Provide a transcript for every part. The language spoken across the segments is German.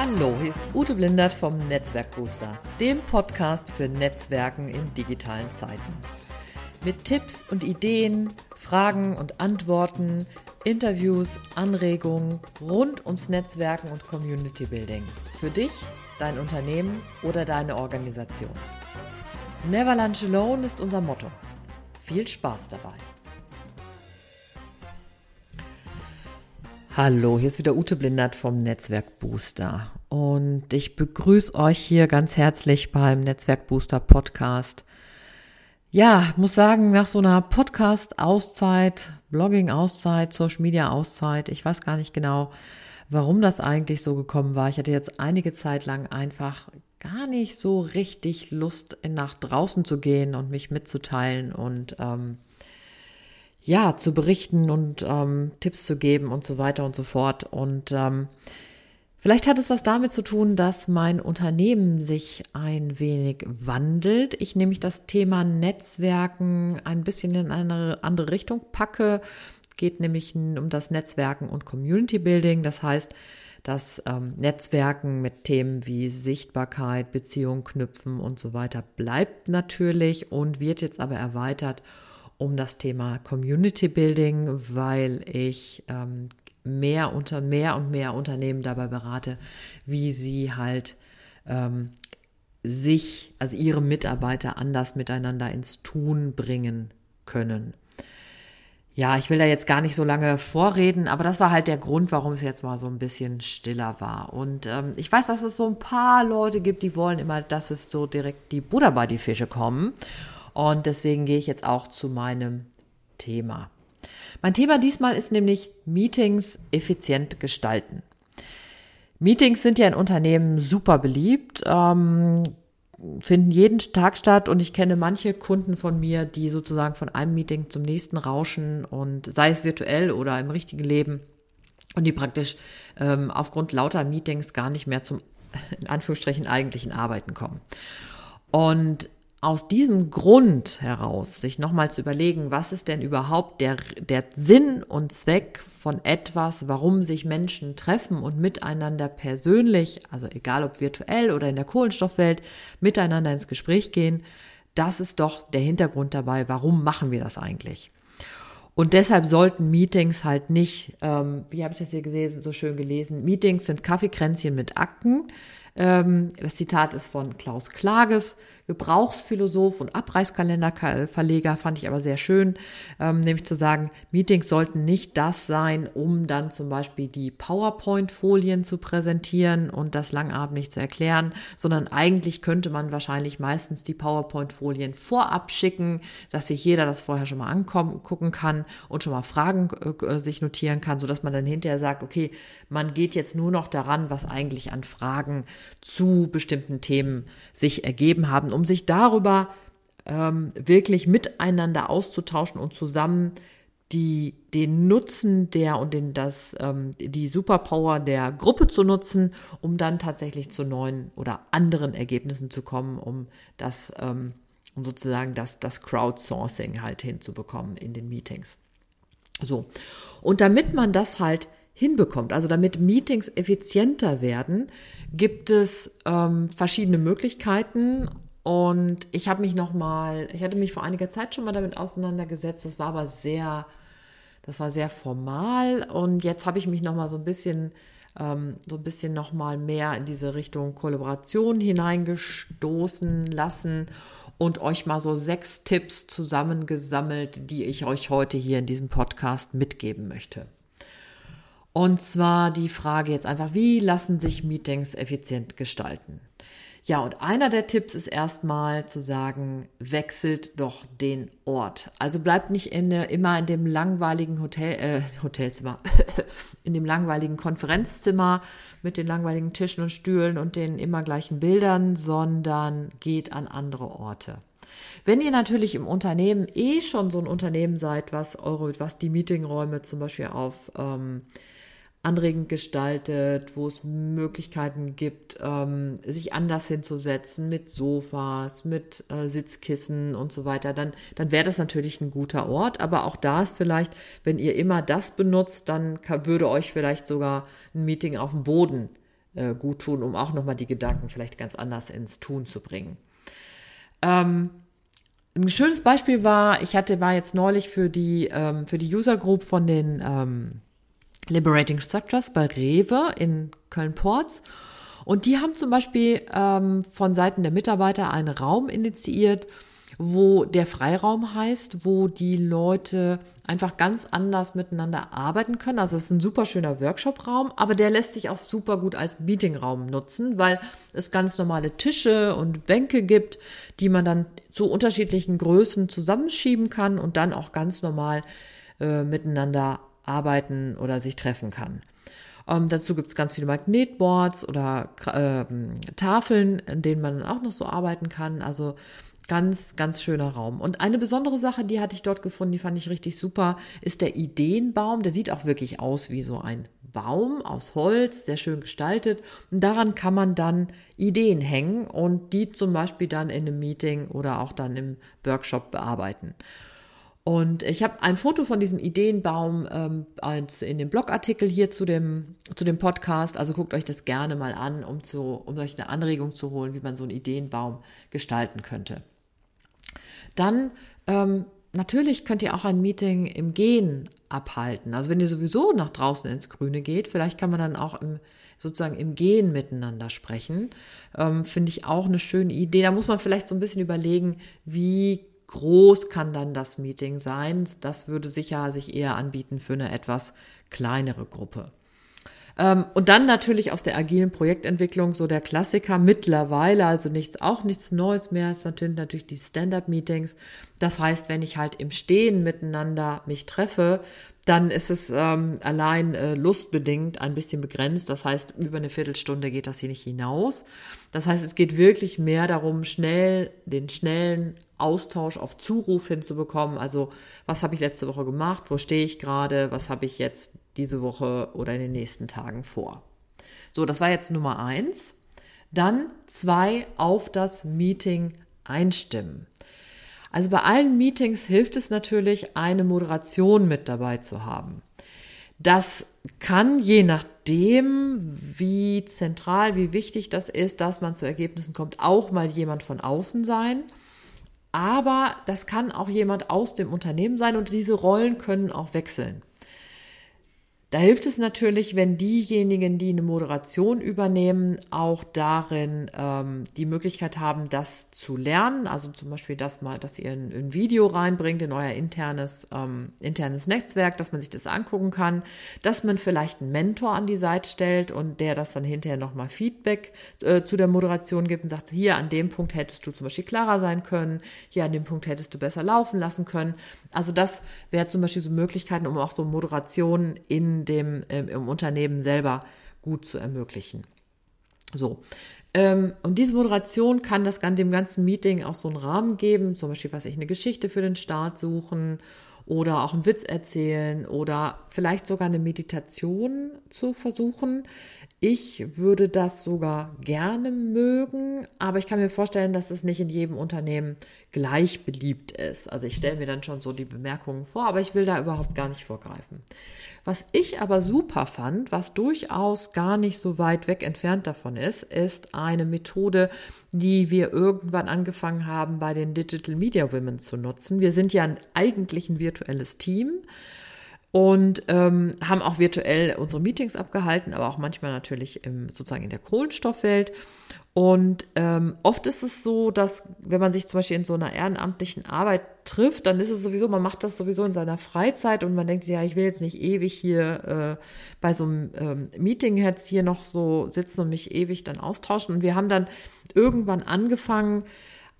Hallo, hier ist Ute Blindert vom Netzwerkbooster, dem Podcast für Netzwerken in digitalen Zeiten. Mit Tipps und Ideen, Fragen und Antworten, Interviews, Anregungen rund ums Netzwerken und Community Building. Für dich, dein Unternehmen oder deine Organisation. Never Lunch Alone ist unser Motto. Viel Spaß dabei. Hallo, hier ist wieder Ute Blindert vom Netzwerk Booster und ich begrüße euch hier ganz herzlich beim Netzwerk Booster Podcast. Ja, muss sagen, nach so einer Podcast-Auszeit, Blogging-Auszeit, Social-Media-Auszeit, ich weiß gar nicht genau, warum das eigentlich so gekommen war. Ich hatte jetzt einige Zeit lang einfach gar nicht so richtig Lust, nach draußen zu gehen und mich mitzuteilen und ähm, ja, zu berichten und ähm, Tipps zu geben und so weiter und so fort. Und ähm, vielleicht hat es was damit zu tun, dass mein Unternehmen sich ein wenig wandelt. Ich nämlich das Thema Netzwerken ein bisschen in eine andere Richtung packe. Geht nämlich um das Netzwerken und Community Building. Das heißt, das ähm, Netzwerken mit Themen wie Sichtbarkeit, Beziehung knüpfen und so weiter bleibt natürlich und wird jetzt aber erweitert um das Thema Community Building, weil ich ähm, mehr unter mehr und mehr Unternehmen dabei berate, wie sie halt ähm, sich, also ihre Mitarbeiter anders miteinander ins Tun bringen können. Ja, ich will da jetzt gar nicht so lange vorreden, aber das war halt der Grund, warum es jetzt mal so ein bisschen stiller war. Und ähm, ich weiß, dass es so ein paar Leute gibt, die wollen immer, dass es so direkt die Butter bei die Fische kommen. Und deswegen gehe ich jetzt auch zu meinem Thema. Mein Thema diesmal ist nämlich Meetings effizient gestalten. Meetings sind ja in Unternehmen super beliebt, ähm, finden jeden Tag statt und ich kenne manche Kunden von mir, die sozusagen von einem Meeting zum nächsten rauschen und sei es virtuell oder im richtigen Leben und die praktisch ähm, aufgrund lauter Meetings gar nicht mehr zum in Anführungsstrichen eigentlichen Arbeiten kommen. Und aus diesem Grund heraus sich nochmal zu überlegen, was ist denn überhaupt der, der Sinn und Zweck von etwas, warum sich Menschen treffen und miteinander persönlich, also egal ob virtuell oder in der Kohlenstoffwelt, miteinander ins Gespräch gehen, das ist doch der Hintergrund dabei, warum machen wir das eigentlich? Und deshalb sollten Meetings halt nicht, ähm, wie habe ich das hier gesehen, so schön gelesen, Meetings sind Kaffeekränzchen mit Akten. Ähm, das Zitat ist von Klaus Klages. Gebrauchsphilosoph und Abreißkalenderverleger fand ich aber sehr schön, ähm, nämlich zu sagen, Meetings sollten nicht das sein, um dann zum Beispiel die PowerPoint-Folien zu präsentieren und das langatmig zu erklären, sondern eigentlich könnte man wahrscheinlich meistens die PowerPoint-Folien vorab schicken, dass sich jeder das vorher schon mal angucken kann und schon mal Fragen äh, sich notieren kann, sodass man dann hinterher sagt, okay, man geht jetzt nur noch daran, was eigentlich an Fragen zu bestimmten Themen sich ergeben haben um sich darüber ähm, wirklich miteinander auszutauschen und zusammen die, den Nutzen der und den, das, ähm, die Superpower der Gruppe zu nutzen, um dann tatsächlich zu neuen oder anderen Ergebnissen zu kommen, um das, ähm, um sozusagen das, das Crowdsourcing halt hinzubekommen in den Meetings. So. Und damit man das halt hinbekommt, also damit Meetings effizienter werden, gibt es ähm, verschiedene Möglichkeiten und ich habe mich noch mal, ich hatte mich vor einiger Zeit schon mal damit auseinandergesetzt. Das war aber sehr, das war sehr formal. Und jetzt habe ich mich noch mal so ein bisschen, ähm, so ein bisschen noch mehr in diese Richtung Kollaboration hineingestoßen lassen und euch mal so sechs Tipps zusammengesammelt, die ich euch heute hier in diesem Podcast mitgeben möchte. Und zwar die Frage jetzt einfach, wie lassen sich Meetings effizient gestalten? Ja, und einer der Tipps ist erstmal zu sagen, wechselt doch den Ort. Also bleibt nicht in, immer in dem langweiligen Hotel, äh, Hotelzimmer, in dem langweiligen Konferenzzimmer mit den langweiligen Tischen und Stühlen und den immer gleichen Bildern, sondern geht an andere Orte. Wenn ihr natürlich im Unternehmen eh schon so ein Unternehmen seid, was eure, was die Meetingräume zum Beispiel auf ähm, anregend gestaltet, wo es Möglichkeiten gibt, ähm, sich anders hinzusetzen mit Sofas, mit äh, Sitzkissen und so weiter, dann, dann wäre das natürlich ein guter Ort. Aber auch da ist vielleicht, wenn ihr immer das benutzt, dann kann, würde euch vielleicht sogar ein Meeting auf dem Boden äh, gut tun, um auch nochmal die Gedanken vielleicht ganz anders ins Tun zu bringen. Ähm, ein schönes Beispiel war, ich hatte, war jetzt neulich für die, ähm, für die User Group von den ähm, Liberating Structures bei Rewe in Köln-Porz. Und die haben zum Beispiel ähm, von Seiten der Mitarbeiter einen Raum initiiert, wo der Freiraum heißt, wo die Leute einfach ganz anders miteinander arbeiten können. Also es ist ein super schöner Workshop-Raum, aber der lässt sich auch super gut als Meetingraum nutzen, weil es ganz normale Tische und Bänke gibt, die man dann zu unterschiedlichen Größen zusammenschieben kann und dann auch ganz normal äh, miteinander arbeiten oder sich treffen kann. Ähm, dazu gibt es ganz viele Magnetboards oder äh, Tafeln, in denen man auch noch so arbeiten kann. Also Ganz, ganz schöner Raum. Und eine besondere Sache, die hatte ich dort gefunden, die fand ich richtig super, ist der Ideenbaum. Der sieht auch wirklich aus wie so ein Baum aus Holz, sehr schön gestaltet. Und daran kann man dann Ideen hängen und die zum Beispiel dann in einem Meeting oder auch dann im Workshop bearbeiten. Und ich habe ein Foto von diesem Ideenbaum ähm, als in dem Blogartikel hier zu dem, zu dem Podcast. Also guckt euch das gerne mal an, um, zu, um euch eine Anregung zu holen, wie man so einen Ideenbaum gestalten könnte. Dann ähm, natürlich könnt ihr auch ein Meeting im Gehen abhalten. Also wenn ihr sowieso nach draußen ins Grüne geht, vielleicht kann man dann auch im, sozusagen im Gehen miteinander sprechen. Ähm, Finde ich auch eine schöne Idee. Da muss man vielleicht so ein bisschen überlegen, wie groß kann dann das Meeting sein. Das würde sicher sich eher anbieten für eine etwas kleinere Gruppe. Ähm, und dann natürlich aus der agilen Projektentwicklung so der Klassiker mittlerweile, also nichts, auch nichts Neues mehr, ist natürlich, natürlich die Stand-up-Meetings. Das heißt, wenn ich halt im Stehen miteinander mich treffe, dann ist es ähm, allein äh, lustbedingt ein bisschen begrenzt. Das heißt, über eine Viertelstunde geht das hier nicht hinaus. Das heißt, es geht wirklich mehr darum, schnell den schnellen Austausch auf Zuruf hinzubekommen. Also, was habe ich letzte Woche gemacht? Wo stehe ich gerade? Was habe ich jetzt diese Woche oder in den nächsten Tagen vor? So, das war jetzt Nummer eins. Dann zwei auf das Meeting einstimmen. Also bei allen Meetings hilft es natürlich, eine Moderation mit dabei zu haben. Das kann je nachdem, wie zentral, wie wichtig das ist, dass man zu Ergebnissen kommt, auch mal jemand von außen sein. Aber das kann auch jemand aus dem Unternehmen sein und diese Rollen können auch wechseln. Da hilft es natürlich, wenn diejenigen, die eine Moderation übernehmen, auch darin ähm, die Möglichkeit haben, das zu lernen. Also zum Beispiel, dass mal, dass ihr ein, ein Video reinbringt in euer internes ähm, internes Netzwerk, dass man sich das angucken kann, dass man vielleicht einen Mentor an die Seite stellt und der das dann hinterher nochmal Feedback äh, zu der Moderation gibt und sagt, hier an dem Punkt hättest du zum Beispiel klarer sein können, hier an dem Punkt hättest du besser laufen lassen können. Also das wäre zum Beispiel so Möglichkeiten, um auch so Moderationen in dem äh, im Unternehmen selber gut zu ermöglichen. So. Ähm, und diese Moderation kann das dem ganzen Meeting auch so einen Rahmen geben, zum Beispiel, was ich eine Geschichte für den Start suchen oder auch einen Witz erzählen oder vielleicht sogar eine Meditation zu versuchen. Ich würde das sogar gerne mögen, aber ich kann mir vorstellen, dass es nicht in jedem Unternehmen gleich beliebt ist. Also ich stelle mir dann schon so die Bemerkungen vor, aber ich will da überhaupt gar nicht vorgreifen. Was ich aber super fand, was durchaus gar nicht so weit weg entfernt davon ist, ist eine Methode, die wir irgendwann angefangen haben, bei den Digital Media Women zu nutzen. Wir sind ja eigentlich ein virtuelles Team und ähm, haben auch virtuell unsere Meetings abgehalten, aber auch manchmal natürlich im, sozusagen in der Kohlenstoffwelt. Und ähm, oft ist es so, dass wenn man sich zum Beispiel in so einer ehrenamtlichen Arbeit trifft, dann ist es sowieso, man macht das sowieso in seiner Freizeit und man denkt, ja, ich will jetzt nicht ewig hier äh, bei so einem ähm, Meeting jetzt hier noch so sitzen und mich ewig dann austauschen. Und wir haben dann irgendwann angefangen,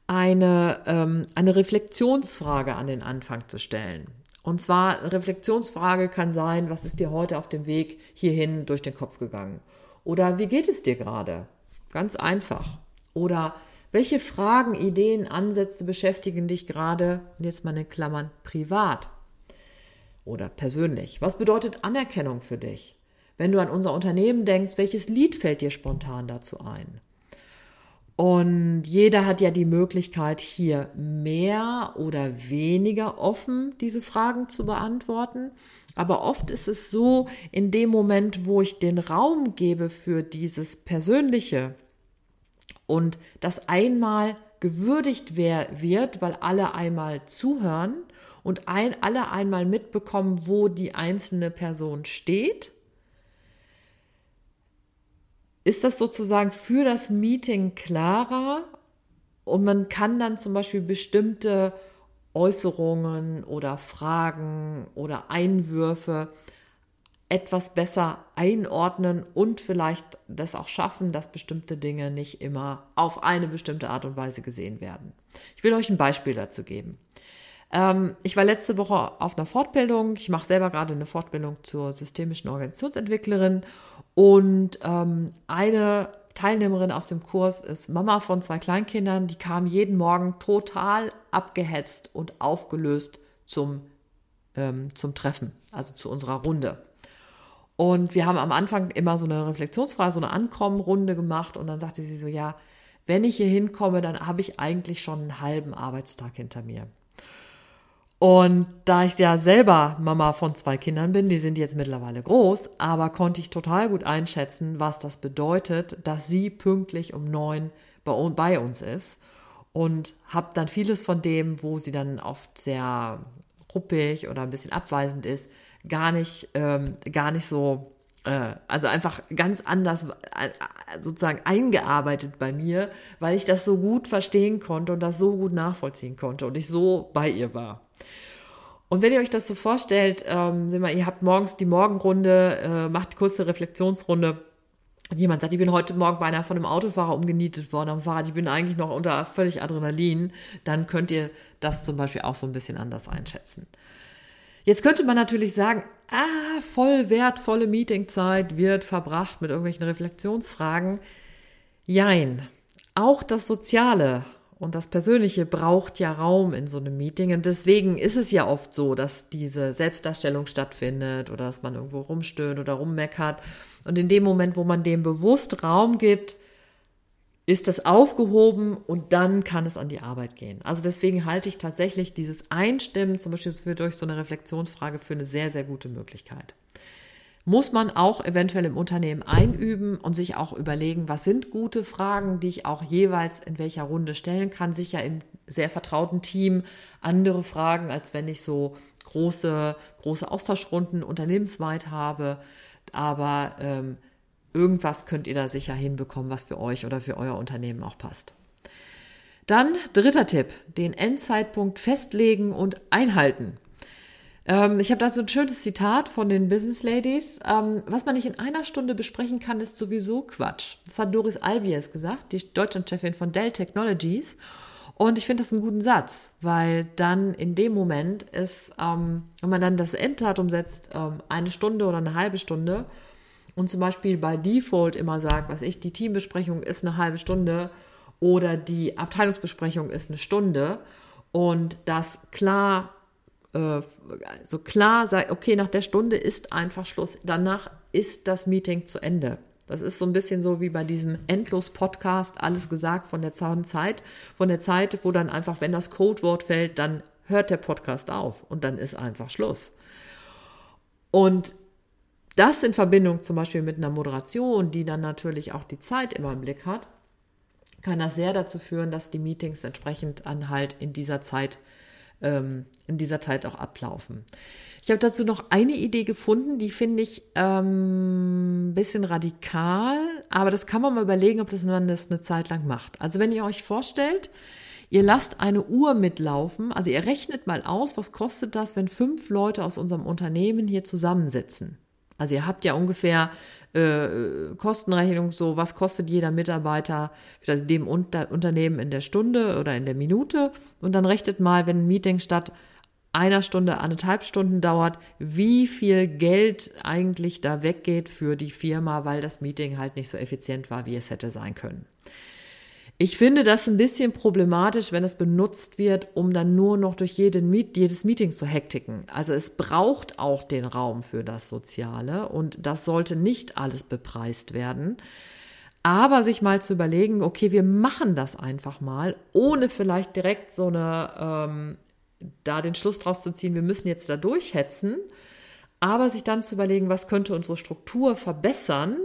eine, ähm, eine Reflexionsfrage an den Anfang zu stellen. Und zwar, Reflexionsfrage kann sein, was ist dir heute auf dem Weg hierhin durch den Kopf gegangen? Oder wie geht es dir gerade? Ganz einfach. Oder welche Fragen, Ideen, Ansätze beschäftigen dich gerade, jetzt mal in Klammern, privat oder persönlich? Was bedeutet Anerkennung für dich? Wenn du an unser Unternehmen denkst, welches Lied fällt dir spontan dazu ein? Und jeder hat ja die Möglichkeit, hier mehr oder weniger offen diese Fragen zu beantworten. Aber oft ist es so, in dem Moment, wo ich den Raum gebe für dieses Persönliche und das einmal gewürdigt wird, weil alle einmal zuhören und ein, alle einmal mitbekommen, wo die einzelne Person steht, ist das sozusagen für das Meeting klarer und man kann dann zum Beispiel bestimmte Äußerungen oder Fragen oder Einwürfe etwas besser einordnen und vielleicht das auch schaffen, dass bestimmte Dinge nicht immer auf eine bestimmte Art und Weise gesehen werden. Ich will euch ein Beispiel dazu geben. Ähm, ich war letzte Woche auf einer Fortbildung. Ich mache selber gerade eine Fortbildung zur systemischen Organisationsentwicklerin und ähm, eine Teilnehmerin aus dem Kurs ist Mama von zwei Kleinkindern. Die kam jeden Morgen total abgehetzt und aufgelöst zum, ähm, zum Treffen, also zu unserer Runde. Und wir haben am Anfang immer so eine Reflexionsfrage, so eine Ankommenrunde gemacht. Und dann sagte sie so, ja, wenn ich hier hinkomme, dann habe ich eigentlich schon einen halben Arbeitstag hinter mir. Und da ich ja selber Mama von zwei Kindern bin, die sind jetzt mittlerweile groß, aber konnte ich total gut einschätzen, was das bedeutet, dass sie pünktlich um neun bei uns ist. Und habe dann vieles von dem, wo sie dann oft sehr ruppig oder ein bisschen abweisend ist, gar nicht, ähm, gar nicht so äh, also einfach ganz anders äh, sozusagen eingearbeitet bei mir, weil ich das so gut verstehen konnte und das so gut nachvollziehen konnte und ich so bei ihr war. Und wenn ihr euch das so vorstellt, ähm, mal, ihr habt morgens die Morgenrunde, äh, macht kurze Reflexionsrunde. Und jemand sagt, ich bin heute Morgen beinahe von einem Autofahrer umgenietet worden am Fahrrad, ich bin eigentlich noch unter völlig Adrenalin, dann könnt ihr das zum Beispiel auch so ein bisschen anders einschätzen. Jetzt könnte man natürlich sagen, ah, voll wertvolle Meetingzeit wird verbracht mit irgendwelchen Reflexionsfragen. Jein. Auch das Soziale und das Persönliche braucht ja Raum in so einem Meeting. Und deswegen ist es ja oft so, dass diese Selbstdarstellung stattfindet oder dass man irgendwo rumstöhnt oder rummeckert. Und in dem Moment, wo man dem bewusst Raum gibt, ist das aufgehoben und dann kann es an die Arbeit gehen. Also deswegen halte ich tatsächlich dieses Einstimmen, zum Beispiel durch so eine Reflexionsfrage, für eine sehr, sehr gute Möglichkeit muss man auch eventuell im Unternehmen einüben und sich auch überlegen, was sind gute Fragen, die ich auch jeweils in welcher Runde stellen kann. Sicher im sehr vertrauten Team andere Fragen, als wenn ich so große, große Austauschrunden unternehmensweit habe. Aber ähm, irgendwas könnt ihr da sicher hinbekommen, was für euch oder für euer Unternehmen auch passt. Dann dritter Tipp, den Endzeitpunkt festlegen und einhalten. Ähm, ich habe da so ein schönes Zitat von den Business Ladies. Ähm, was man nicht in einer Stunde besprechen kann, ist sowieso Quatsch. Das hat Doris Albiers gesagt, die Deutschlandchefin von Dell Technologies. Und ich finde das einen guten Satz, weil dann in dem Moment ist, ähm, wenn man dann das Enddatum setzt, ähm, eine Stunde oder eine halbe Stunde und zum Beispiel bei Default immer sagt, was ich, die Teambesprechung ist eine halbe Stunde oder die Abteilungsbesprechung ist eine Stunde und das klar äh, so klar sagt, okay, nach der Stunde ist einfach Schluss. Danach ist das Meeting zu Ende. Das ist so ein bisschen so wie bei diesem Endlos-Podcast, alles gesagt von der Zeit, von der Zeit, wo dann einfach, wenn das Codewort fällt, dann hört der Podcast auf und dann ist einfach Schluss. Und das in Verbindung zum Beispiel mit einer Moderation, die dann natürlich auch die Zeit immer im Blick hat, kann das sehr dazu führen, dass die Meetings entsprechend an halt in dieser Zeit ähm, in dieser Zeit auch ablaufen. Ich habe dazu noch eine Idee gefunden, die finde ich ähm, bisschen radikal, aber das kann man mal überlegen, ob das man das eine Zeit lang macht. Also wenn ihr euch vorstellt, ihr lasst eine Uhr mitlaufen, also ihr rechnet mal aus, was kostet das, wenn fünf Leute aus unserem Unternehmen hier zusammensitzen. Also ihr habt ja ungefähr äh, Kostenrechnung, so was kostet jeder Mitarbeiter für dem Unter Unternehmen in der Stunde oder in der Minute. Und dann rechnet mal, wenn ein Meeting statt einer Stunde, anderthalb Stunden dauert, wie viel Geld eigentlich da weggeht für die Firma, weil das Meeting halt nicht so effizient war, wie es hätte sein können. Ich finde das ein bisschen problematisch, wenn es benutzt wird, um dann nur noch durch Meet, jedes Meeting zu hektiken. Also es braucht auch den Raum für das Soziale und das sollte nicht alles bepreist werden. aber sich mal zu überlegen, okay, wir machen das einfach mal, ohne vielleicht direkt so eine, ähm, da den Schluss draus zu ziehen, wir müssen jetzt da durchhetzen, aber sich dann zu überlegen, was könnte unsere Struktur verbessern,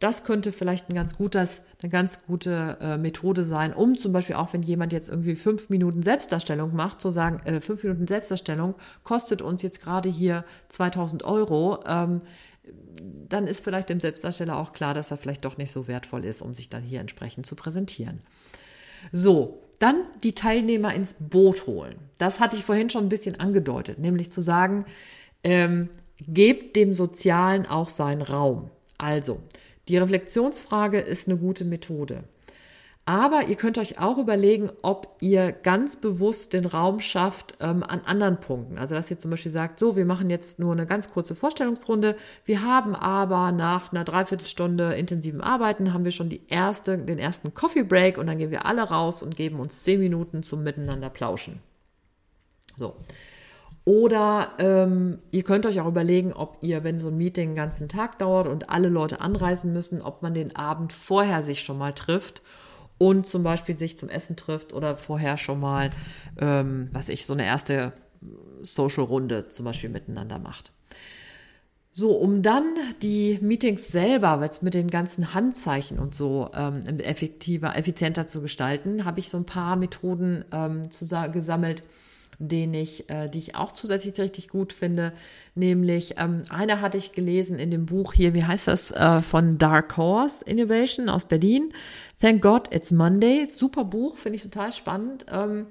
das könnte vielleicht ein ganz gutes, eine ganz gute äh, Methode sein, um zum Beispiel auch, wenn jemand jetzt irgendwie fünf Minuten Selbstdarstellung macht, zu sagen, äh, fünf Minuten Selbstdarstellung kostet uns jetzt gerade hier 2000 Euro, ähm, dann ist vielleicht dem Selbstdarsteller auch klar, dass er vielleicht doch nicht so wertvoll ist, um sich dann hier entsprechend zu präsentieren. So, dann die Teilnehmer ins Boot holen. Das hatte ich vorhin schon ein bisschen angedeutet, nämlich zu sagen, ähm, gebt dem Sozialen auch seinen Raum. Also, die Reflexionsfrage ist eine gute Methode. Aber ihr könnt euch auch überlegen, ob ihr ganz bewusst den Raum schafft ähm, an anderen Punkten. Also dass ihr zum Beispiel sagt, so, wir machen jetzt nur eine ganz kurze Vorstellungsrunde. Wir haben aber nach einer Dreiviertelstunde intensiven Arbeiten haben wir schon die erste, den ersten Coffee Break und dann gehen wir alle raus und geben uns zehn Minuten zum Miteinander plauschen. So. Oder ähm, ihr könnt euch auch überlegen, ob ihr, wenn so ein Meeting den ganzen Tag dauert und alle Leute anreisen müssen, ob man den Abend vorher sich schon mal trifft und zum Beispiel sich zum Essen trifft oder vorher schon mal, ähm, was ich, so eine erste Social-Runde zum Beispiel miteinander macht. So, um dann die Meetings selber, jetzt mit den ganzen Handzeichen und so ähm, effektiver, effizienter zu gestalten, habe ich so ein paar Methoden ähm, gesammelt, den ich, äh, die ich auch zusätzlich richtig gut finde. Nämlich, ähm, eine hatte ich gelesen in dem Buch hier, wie heißt das, äh, von Dark Horse Innovation aus Berlin. Thank God It's Monday. Super Buch, finde ich total spannend. Ähm,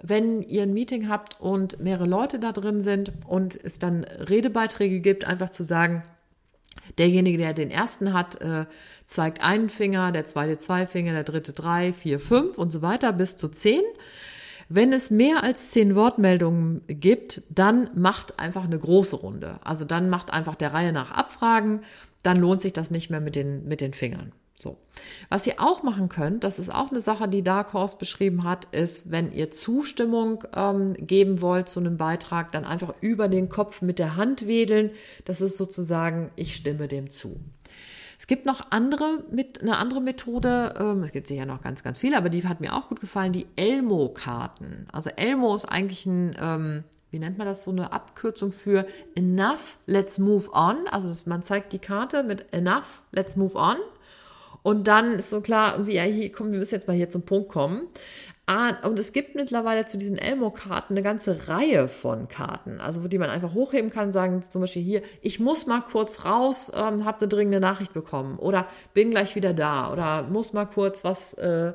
wenn ihr ein Meeting habt und mehrere Leute da drin sind und es dann Redebeiträge gibt, einfach zu sagen, derjenige, der den ersten hat, äh, zeigt einen Finger, der zweite zwei Finger, der dritte drei, vier, fünf und so weiter bis zu zehn. Wenn es mehr als zehn Wortmeldungen gibt, dann macht einfach eine große Runde. Also dann macht einfach der Reihe nach Abfragen. Dann lohnt sich das nicht mehr mit den, mit den Fingern. So. Was ihr auch machen könnt, das ist auch eine Sache, die Dark Horse beschrieben hat, ist, wenn ihr Zustimmung ähm, geben wollt zu einem Beitrag, dann einfach über den Kopf mit der Hand wedeln. Das ist sozusagen, ich stimme dem zu. Es gibt noch andere, mit, eine andere Methode, ähm, es gibt sicher noch ganz, ganz viele, aber die hat mir auch gut gefallen, die Elmo-Karten. Also Elmo ist eigentlich ein, ähm, wie nennt man das, so eine Abkürzung für Enough, let's move on. Also man zeigt die Karte mit Enough, let's move on. Und dann ist so klar, irgendwie, ja, hier, komm, wir müssen jetzt mal hier zum Punkt kommen. Ah, und es gibt mittlerweile zu diesen Elmo-Karten eine ganze Reihe von Karten, also die man einfach hochheben kann, sagen zum Beispiel hier, ich muss mal kurz raus, ähm, habe eine dringende Nachricht bekommen oder bin gleich wieder da oder muss mal kurz was, äh,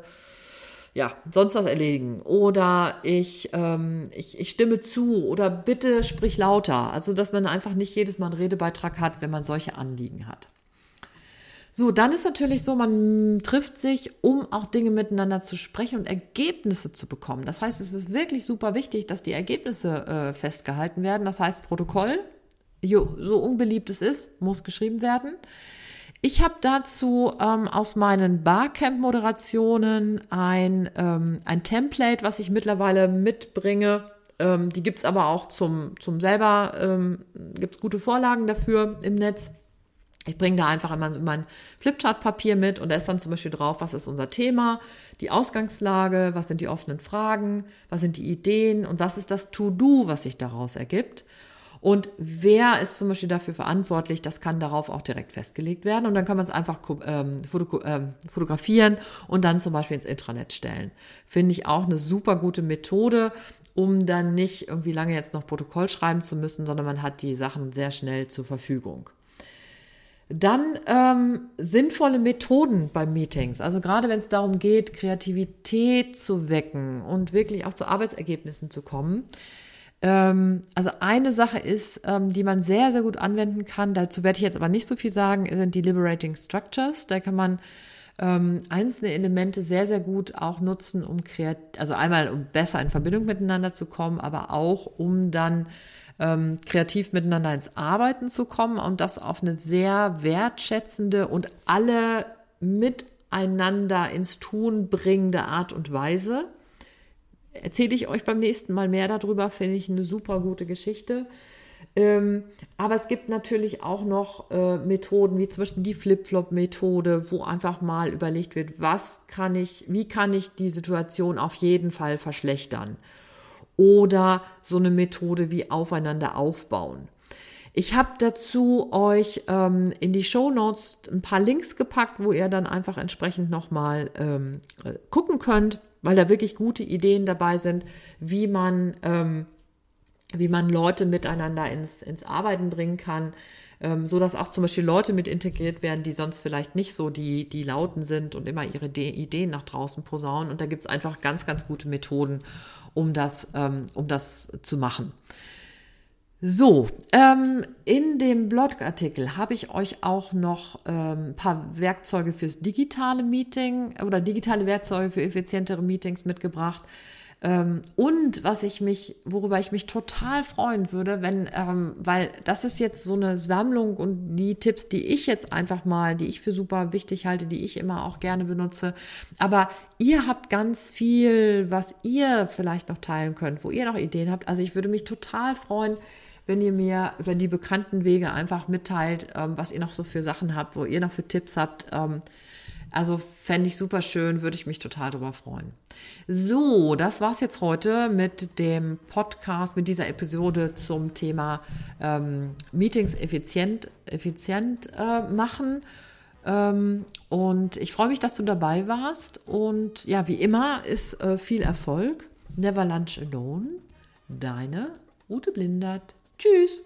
ja, sonst was erledigen oder ich, ähm, ich, ich stimme zu oder bitte sprich lauter. Also, dass man einfach nicht jedes Mal einen Redebeitrag hat, wenn man solche Anliegen hat. So, dann ist natürlich so, man trifft sich, um auch Dinge miteinander zu sprechen und Ergebnisse zu bekommen. Das heißt, es ist wirklich super wichtig, dass die Ergebnisse äh, festgehalten werden. Das heißt, Protokoll, so unbeliebt es ist, muss geschrieben werden. Ich habe dazu ähm, aus meinen Barcamp-Moderationen ein, ähm, ein Template, was ich mittlerweile mitbringe. Ähm, die gibt's aber auch zum, zum selber, ähm, gibt's gute Vorlagen dafür im Netz. Ich bringe da einfach immer mein Flipchart-Papier mit und da ist dann zum Beispiel drauf, was ist unser Thema, die Ausgangslage, was sind die offenen Fragen, was sind die Ideen und was ist das To-Do, was sich daraus ergibt. Und wer ist zum Beispiel dafür verantwortlich, das kann darauf auch direkt festgelegt werden. Und dann kann man es einfach ähm, foto ähm, fotografieren und dann zum Beispiel ins Intranet stellen. Finde ich auch eine super gute Methode, um dann nicht irgendwie lange jetzt noch Protokoll schreiben zu müssen, sondern man hat die Sachen sehr schnell zur Verfügung. Dann ähm, sinnvolle Methoden bei Meetings. Also gerade wenn es darum geht, Kreativität zu wecken und wirklich auch zu Arbeitsergebnissen zu kommen. Ähm, also eine Sache ist, ähm, die man sehr, sehr gut anwenden kann, dazu werde ich jetzt aber nicht so viel sagen, sind die Liberating Structures. Da kann man ähm, einzelne Elemente sehr, sehr gut auch nutzen, um kreat also einmal um besser in Verbindung miteinander zu kommen, aber auch um dann ähm, kreativ miteinander ins Arbeiten zu kommen und das auf eine sehr wertschätzende und alle miteinander ins Tun bringende Art und Weise. Erzähle ich euch beim nächsten Mal mehr darüber, finde ich eine super gute Geschichte. Ähm, aber es gibt natürlich auch noch äh, Methoden, wie zum Beispiel die Flip-Flop-Methode, wo einfach mal überlegt wird, was kann ich, wie kann ich die Situation auf jeden Fall verschlechtern? Oder so eine Methode wie aufeinander aufbauen. Ich habe dazu euch ähm, in die Show Notes ein paar Links gepackt, wo ihr dann einfach entsprechend nochmal ähm, äh, gucken könnt, weil da wirklich gute Ideen dabei sind, wie man ähm, wie man Leute miteinander ins, ins Arbeiten bringen kann, ähm, so dass auch zum Beispiel Leute mit integriert werden, die sonst vielleicht nicht so die, die Lauten sind und immer ihre De Ideen nach draußen posaunen. Und da gibt's einfach ganz, ganz gute Methoden, um das, ähm, um das zu machen. So, ähm, in dem Blogartikel habe ich euch auch noch ähm, ein paar Werkzeuge fürs digitale Meeting oder digitale Werkzeuge für effizientere Meetings mitgebracht. Ähm, und was ich mich, worüber ich mich total freuen würde, wenn, ähm, weil das ist jetzt so eine Sammlung und die Tipps, die ich jetzt einfach mal, die ich für super wichtig halte, die ich immer auch gerne benutze. Aber ihr habt ganz viel, was ihr vielleicht noch teilen könnt, wo ihr noch Ideen habt. Also ich würde mich total freuen, wenn ihr mir über die bekannten Wege einfach mitteilt, ähm, was ihr noch so für Sachen habt, wo ihr noch für Tipps habt. Ähm, also fände ich super schön, würde ich mich total darüber freuen. So, das war's jetzt heute mit dem Podcast, mit dieser Episode zum Thema ähm, Meetings effizient, effizient äh, machen. Ähm, und ich freue mich, dass du dabei warst. Und ja, wie immer ist äh, viel Erfolg. Never Lunch Alone. Deine Ute Blindert. Tschüss.